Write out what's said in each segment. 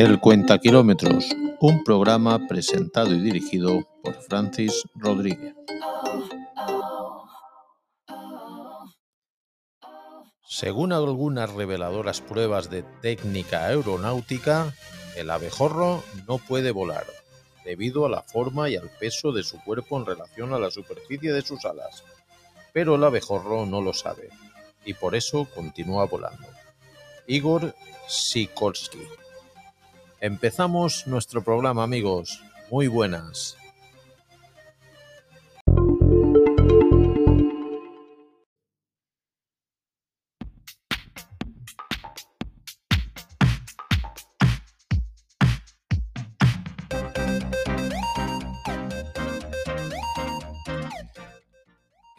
El Cuenta Kilómetros, un programa presentado y dirigido por Francis Rodríguez. Según algunas reveladoras pruebas de técnica aeronáutica, el abejorro no puede volar, debido a la forma y al peso de su cuerpo en relación a la superficie de sus alas. Pero el abejorro no lo sabe, y por eso continúa volando. Igor Sikorsky. Empezamos nuestro programa, amigos. Muy buenas.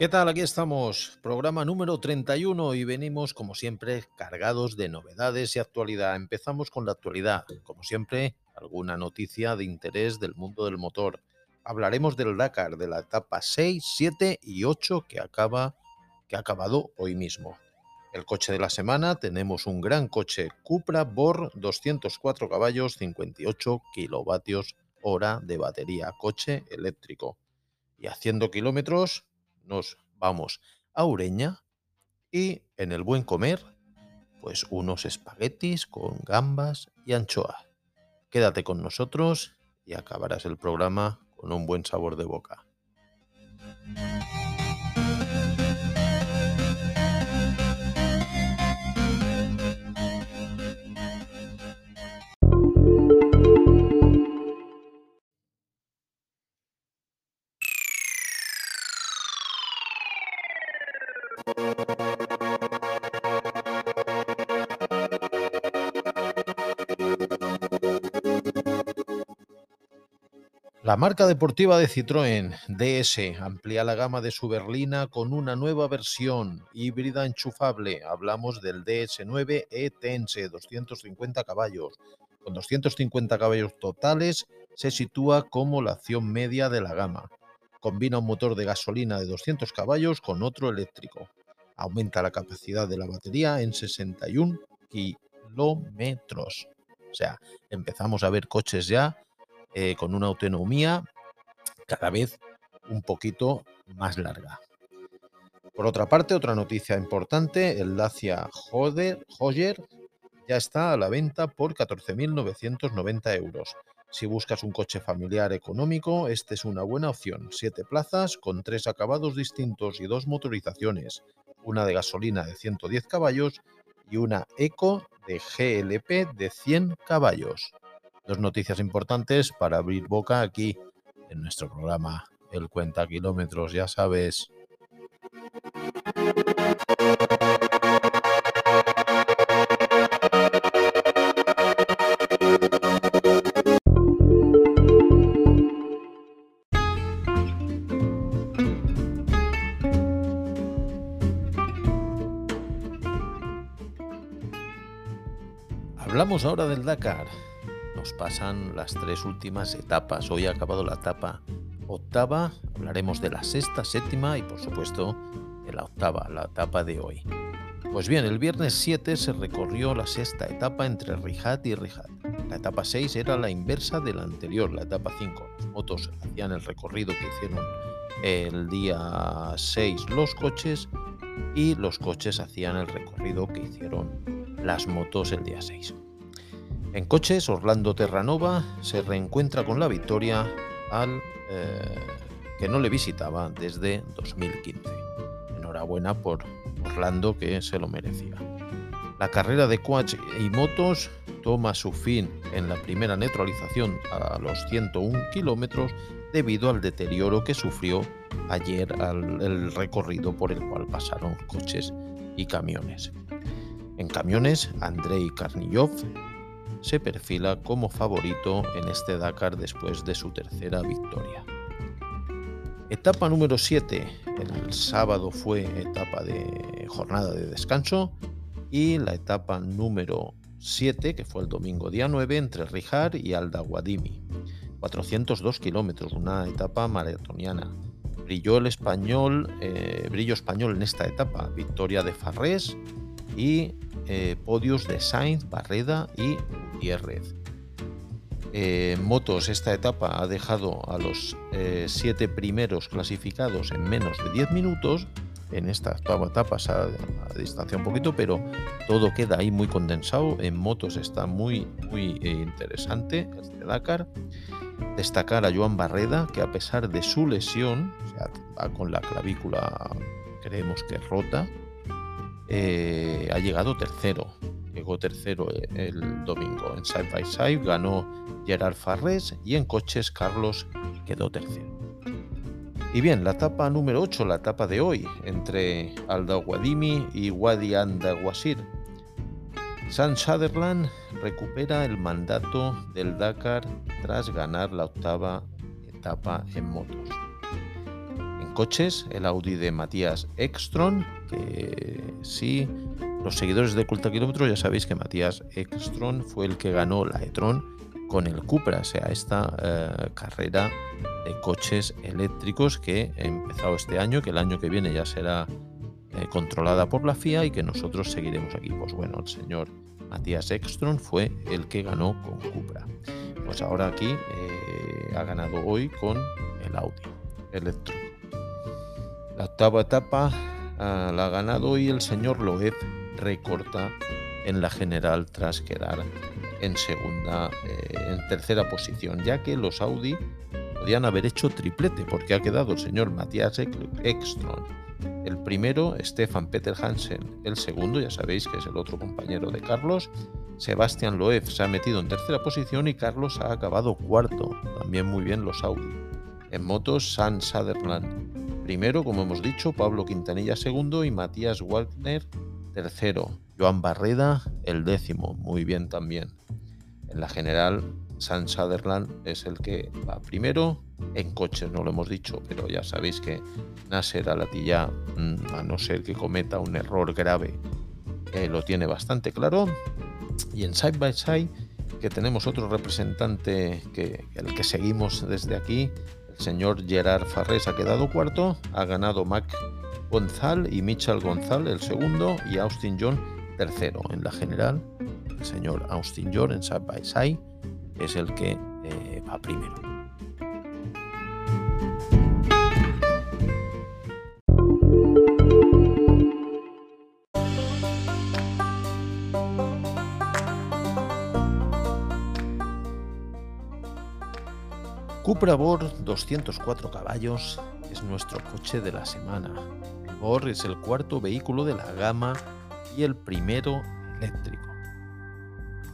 ¿Qué tal? Aquí estamos, programa número 31 y venimos, como siempre, cargados de novedades y actualidad. Empezamos con la actualidad, como siempre, alguna noticia de interés del mundo del motor. Hablaremos del Dakar, de la etapa 6, 7 y 8 que, acaba, que ha acabado hoy mismo. El coche de la semana tenemos un gran coche Cupra Bor 204 caballos, 58 kilovatios hora de batería, coche eléctrico. Y haciendo kilómetros, nos vamos a Ureña y en el buen comer, pues unos espaguetis con gambas y anchoa. Quédate con nosotros y acabarás el programa con un buen sabor de boca. Marca deportiva de Citroën DS amplía la gama de su berlina con una nueva versión híbrida enchufable. Hablamos del DS9 E-Tense, 250 caballos. Con 250 caballos totales se sitúa como la acción media de la gama. Combina un motor de gasolina de 200 caballos con otro eléctrico. Aumenta la capacidad de la batería en 61 kilómetros. O sea, empezamos a ver coches ya eh, con una autonomía cada vez un poquito más larga. Por otra parte, otra noticia importante, el Dacia Hoyer ya está a la venta por 14.990 euros. Si buscas un coche familiar económico, este es una buena opción. Siete plazas con tres acabados distintos y dos motorizaciones, una de gasolina de 110 caballos y una Eco de GLP de 100 caballos. Dos noticias importantes para abrir boca aquí en nuestro programa El Cuenta Kilómetros, ya sabes. Hablamos ahora del Dakar nos pasan las tres últimas etapas. Hoy ha acabado la etapa octava, hablaremos de la sexta, séptima y por supuesto de la octava, la etapa de hoy. Pues bien, el viernes 7 se recorrió la sexta etapa entre Rijat y Rijat. La etapa 6 era la inversa de la anterior, la etapa 5. Las motos hacían el recorrido que hicieron el día 6 los coches y los coches hacían el recorrido que hicieron las motos el día 6. En coches, Orlando Terranova se reencuentra con la victoria al eh, que no le visitaba desde 2015. Enhorabuena por Orlando que se lo merecía. La carrera de quads y motos toma su fin en la primera neutralización a los 101 kilómetros debido al deterioro que sufrió ayer el recorrido por el cual pasaron coches y camiones. En camiones, Andrei Karnilov se perfila como favorito en este Dakar después de su tercera victoria. Etapa número 7. El sábado fue etapa de jornada de descanso y la etapa número 7, que fue el domingo día 9, entre Rijar y Aldaguadimi. 402 kilómetros, una etapa maratoniana. Brilló el español, eh, brillo español en esta etapa, victoria de Farrés y eh, podios de Sainz, Barreda y Gutiérrez. Eh, motos, esta etapa ha dejado a los eh, siete primeros clasificados en menos de 10 minutos. En esta octava etapa se ha, distanciado un poquito, pero todo queda ahí muy condensado. En motos está muy, muy eh, interesante este Dakar. Destacar a Joan Barreda, que a pesar de su lesión, va con la clavícula, creemos que rota, ha llegado tercero llegó tercero el domingo. En Side by Side ganó Gerard Farrés y en coches Carlos quedó tercero. Y bien, la etapa número 8, la etapa de hoy, entre Aldawadimi y Wadi Andawasir. San Sutherland recupera el mandato del Dakar tras ganar la octava etapa en motos. Coches, el Audi de Matías Ekstrom, que sí los seguidores de Culta Kilómetro ya sabéis que Matías Ekstrom fue el que ganó la e-tron con el Cupra, o sea, esta eh, carrera de coches eléctricos que ha empezado este año, que el año que viene ya será eh, controlada por la FIA y que nosotros seguiremos aquí. Pues bueno, el señor Matías Ekstrom fue el que ganó con Cupra. Pues ahora aquí eh, ha ganado hoy con el Audi eléctrico. La octava etapa ah, la ha ganado hoy el señor Loeb recorta en la general tras quedar en segunda, eh, en tercera posición, ya que los Audi podían haber hecho triplete, porque ha quedado el señor Matías Ekstrom, el primero, Stefan Peter Hansen, el segundo, ya sabéis que es el otro compañero de Carlos, Sebastián Loeb se ha metido en tercera posición y Carlos ha acabado cuarto, también muy bien los Audi. En motos, San Sutherland primero, como hemos dicho, Pablo Quintanilla segundo y Matías Wagner tercero. Joan Barreda, el décimo, muy bien también. En la general, San Sutherland es el que va primero. En coches no lo hemos dicho, pero ya sabéis que Nasser Alatilla, mm, a no ser que cometa un error grave, eh, lo tiene bastante claro. Y en Side by Side, que tenemos otro representante que el que seguimos desde aquí, el señor Gerard Farrés ha quedado cuarto, ha ganado Mac Gonzal y Mitchell Gonzal el segundo y Austin John tercero. En la general, el señor Austin John en Side by Side es el que eh, va primero. Cupra Bor 204 caballos es nuestro coche de la semana es el cuarto vehículo de la gama y el primero eléctrico.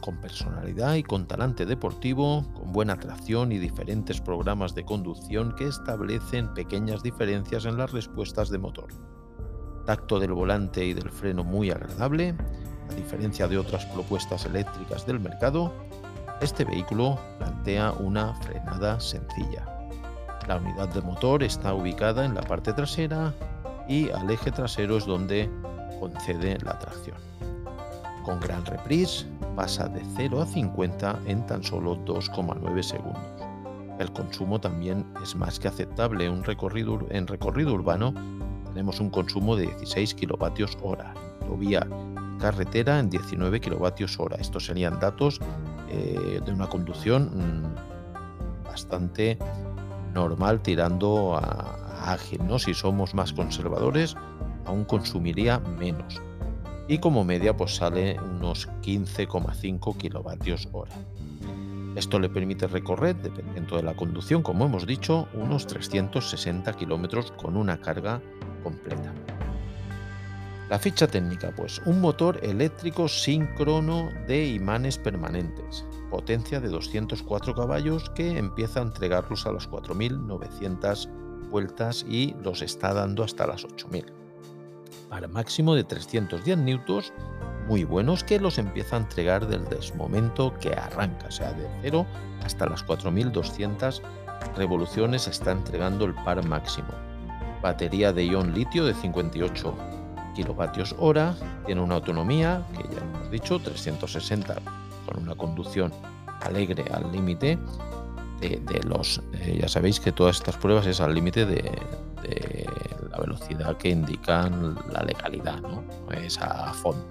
Con personalidad y con talante deportivo, con buena tracción y diferentes programas de conducción que establecen pequeñas diferencias en las respuestas de motor. Tacto del volante y del freno muy agradable, a diferencia de otras propuestas eléctricas del mercado, este vehículo plantea una frenada sencilla. La unidad de motor está ubicada en la parte trasera y al eje trasero es donde concede la tracción. Con gran reprise pasa de 0 a 50 en tan solo 2,9 segundos. El consumo también es más que aceptable. En recorrido urbano tenemos un consumo de 16 kilovatios hora. Vía carretera en 19 kilovatios hora. Estos serían datos eh, de una conducción mm, bastante normal tirando a, ágil, ¿no? Si somos más conservadores, aún consumiría menos. Y como media, pues sale unos 15,5 kilovatios hora. Esto le permite recorrer, dependiendo de la conducción, como hemos dicho, unos 360 kilómetros con una carga completa. La ficha técnica, pues un motor eléctrico síncrono de imanes permanentes, potencia de 204 caballos que empieza a entregarlos a las 4.900 vueltas y los está dando hasta las 8000. Para máximo de 310 newtons muy buenos que los empieza a entregar desde el momento que arranca, o sea, de 0 hasta las 4200 revoluciones está entregando el par máximo. Batería de ion litio de 58 kilovatios hora, tiene una autonomía que ya hemos dicho 360 con una conducción alegre al límite de, los... Eh, ya sabéis que todas estas pruebas es al límite de, la velocidad que indican la legalidad, ¿no? Es a fondo.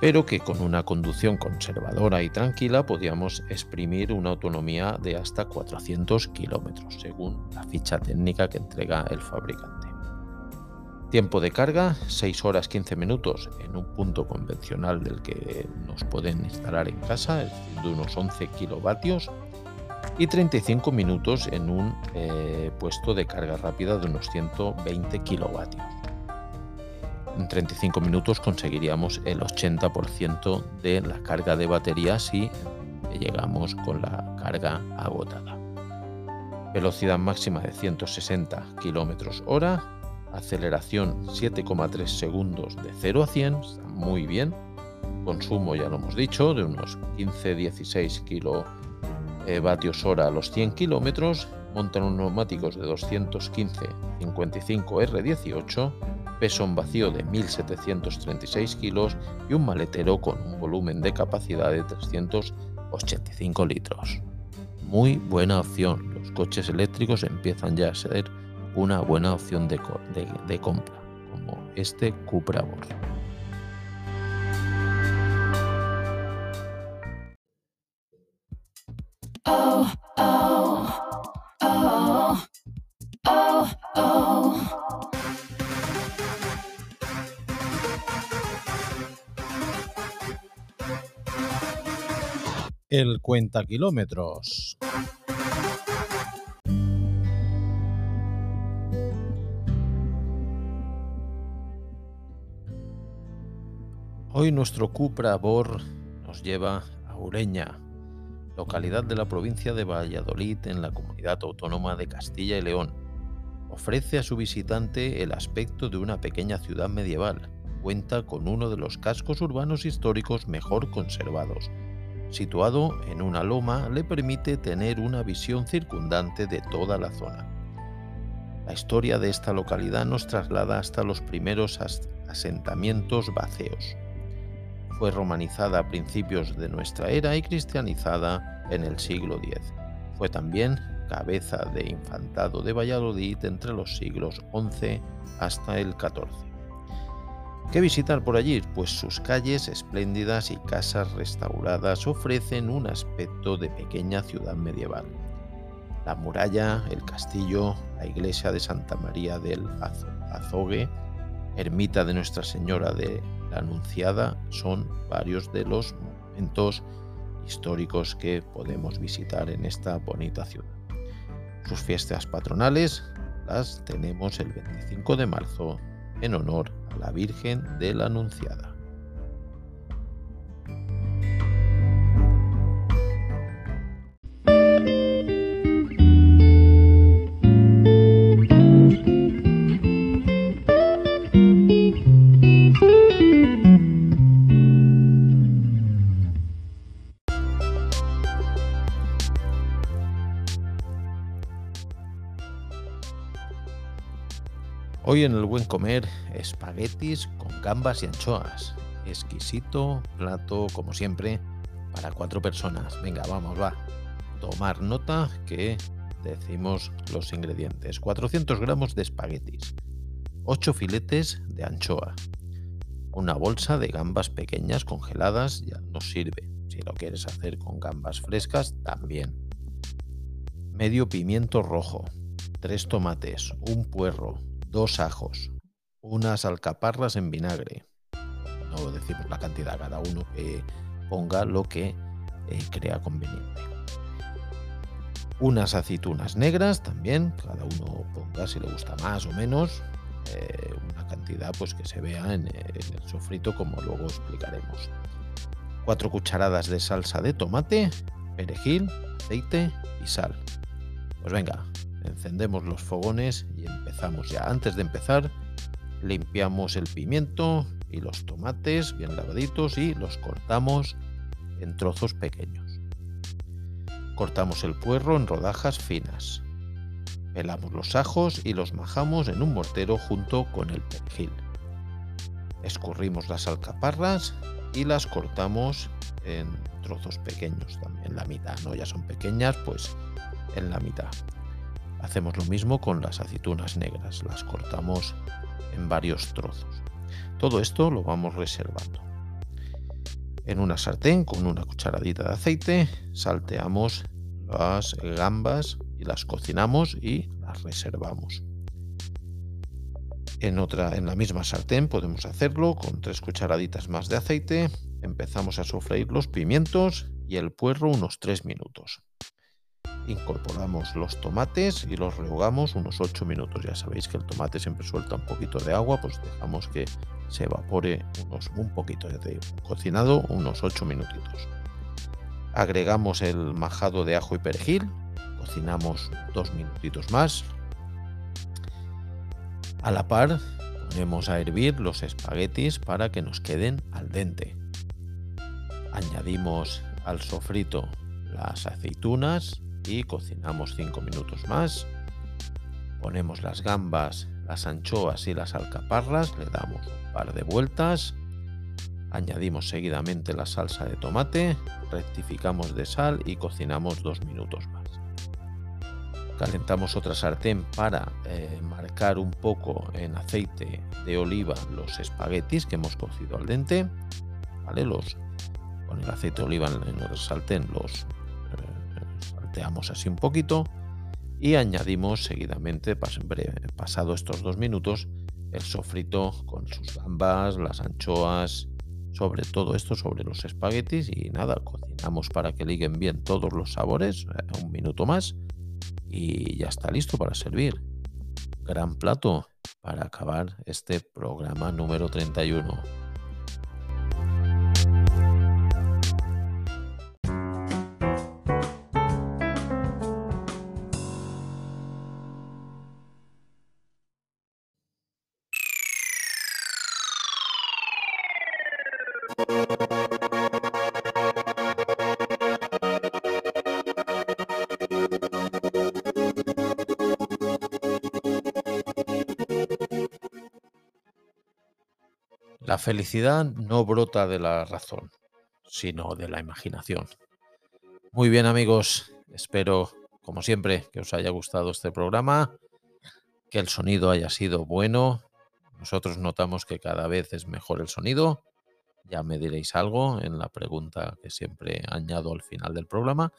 pero que con una conducción conservadora y tranquila podíamos exprimir una autonomía de hasta 400 kilómetros, según la ficha técnica que entrega el fabricante. Tiempo de carga, 6 horas 15 minutos en un punto convencional del que nos pueden instalar en casa, de unos 11 kilovatios, y 35 minutos en un eh, puesto de carga rápida de unos 120 kilovatios en 35 minutos conseguiríamos el 80% de la carga de batería si llegamos con la carga agotada. Velocidad máxima de 160 km hora, aceleración 7,3 segundos de 0 a 100, muy bien. Consumo, ya lo hemos dicho, de unos 15-16 kilovatios hora a los 100 kilómetros. Montan unos neumáticos de 215 55 R18 peso en vacío de 1.736 kilos y un maletero con un volumen de capacidad de 385 litros. Muy buena opción, los coches eléctricos empiezan ya a ser una buena opción de, compra, como este Cupra Born. Oh, el cuenta kilómetros. Hoy nuestro Cupra Bor nos lleva a Ureña, localidad de la provincia de Valladolid en la comunidad autónoma de Castilla y León. Ofrece a su visitante el aspecto de una pequeña ciudad medieval. Cuenta con uno de los cascos urbanos históricos mejor conservados situado en una loma, le permite tener una visión circundante de toda la zona. La historia de esta localidad nos traslada hasta los primeros asentamientos vaceos. Fue romanizada a principios de nuestra era y cristianizada en el siglo X. Fue también cabeza de infantado de Valladolid entre los siglos XI hasta el XIV. ¿Qué visitar por allí? Pues sus calles espléndidas y casas restauradas ofrecen un aspecto de pequeña ciudad medieval. La muralla, el castillo, la iglesia de Santa María del Azogue, ermita de Nuestra Señora de la Anunciada son varios de los momentos históricos que podemos visitar en esta bonita ciudad. Sus fiestas patronales las tenemos el 25 de marzo en honor a la Virgen de la Anunciada. Comer, espaguetis con gambas y anchoas. Exquisito plato, como siempre, para cuatro personas. Venga, vamos, va. Tomar nota que decimos los ingredientes. 400 gramos de espaguetis, 8 filetes de anchoa, una bolsa de gambas pequeñas congeladas ya nos sirve. Si lo quieres hacer con gambas frescas, también. Medio pimiento rojo, 3 tomates, un puerro, dos ajos, unas alcaparras en vinagre. No decimos la cantidad, cada uno que ponga lo que eh, crea conveniente. Unas aceitunas negras también, cada uno ponga si le gusta más o menos. Eh, una cantidad pues que se vea en, en el sofrito como luego explicaremos. Cuatro cucharadas de salsa de tomate, perejil, aceite y sal. Pues venga, Encendemos los fogones y empezamos ya. Antes de empezar, limpiamos el pimiento y los tomates bien lavaditos y los cortamos en trozos pequeños. Cortamos el puerro en rodajas finas. Pelamos los ajos y los majamos en un mortero junto con el perejil. Escurrimos las alcaparras y las cortamos en trozos pequeños también, la mitad, ¿no? Ya son pequeñas, pues en la mitad. Hacemos lo mismo con las aceitunas negras, las cortamos en varios trozos. Todo esto lo vamos reservando. En una sartén con una cucharadita de aceite salteamos las gambas y las cocinamos y las reservamos. En otra, en la misma sartén podemos hacerlo con tres cucharaditas más de aceite. Empezamos a sofreír los pimientos y el puerro unos 3 minutos. Incorporamos los tomates y los rehogamos unos 8 minutos. Ya sabéis que el tomate siempre suelta un poquito de agua, pues dejamos que se evapore unos, un poquito, de cocinado unos 8 minutitos. Agregamos el majado de ajo y perejil, cocinamos dos minutitos más. A la par ponemos a hervir los espaguetis para que nos queden al dente. Añadimos al sofrito las aceitunas y cocinamos 5 minutos más. Ponemos las gambas, las anchoas y las alcaparras, le damos un par de vueltas. Añadimos seguidamente la salsa de tomate, rectificamos de sal y cocinamos 2 minutos más. Calentamos otra sartén para eh, marcar un poco en aceite de oliva los espaguetis que hemos cocido al dente. ¿vale? Los con el aceite de oliva en el sartén los salteamos así un poquito y añadimos seguidamente, pasado estos dos minutos, el sofrito con sus gambas, las anchoas, sobre todo esto, sobre los espaguetis y nada, cocinamos para que liguen bien todos los sabores, eh, un minuto más y ya está listo para servir. Gran plato para acabar este programa número 31. La felicidad no brota de la razón, sino de la imaginación. Muy bien amigos, espero, como siempre, que os haya gustado este programa, que el sonido haya sido bueno. Nosotros notamos que cada vez es mejor el sonido. Ya me diréis algo en la pregunta que siempre añado al final del programa.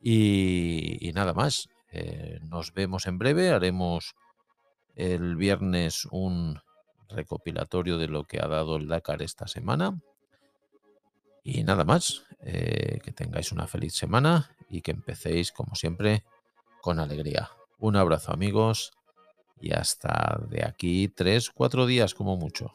Y, nada más, eh, nos vemos en breve. Haremos el viernes un recopilatorio de lo que ha dado el Dakar esta semana. Y nada más, eh, que tengáis una feliz semana y que empecéis, como siempre, con alegría. Un abrazo amigos y hasta de aquí tres, cuatro días como mucho.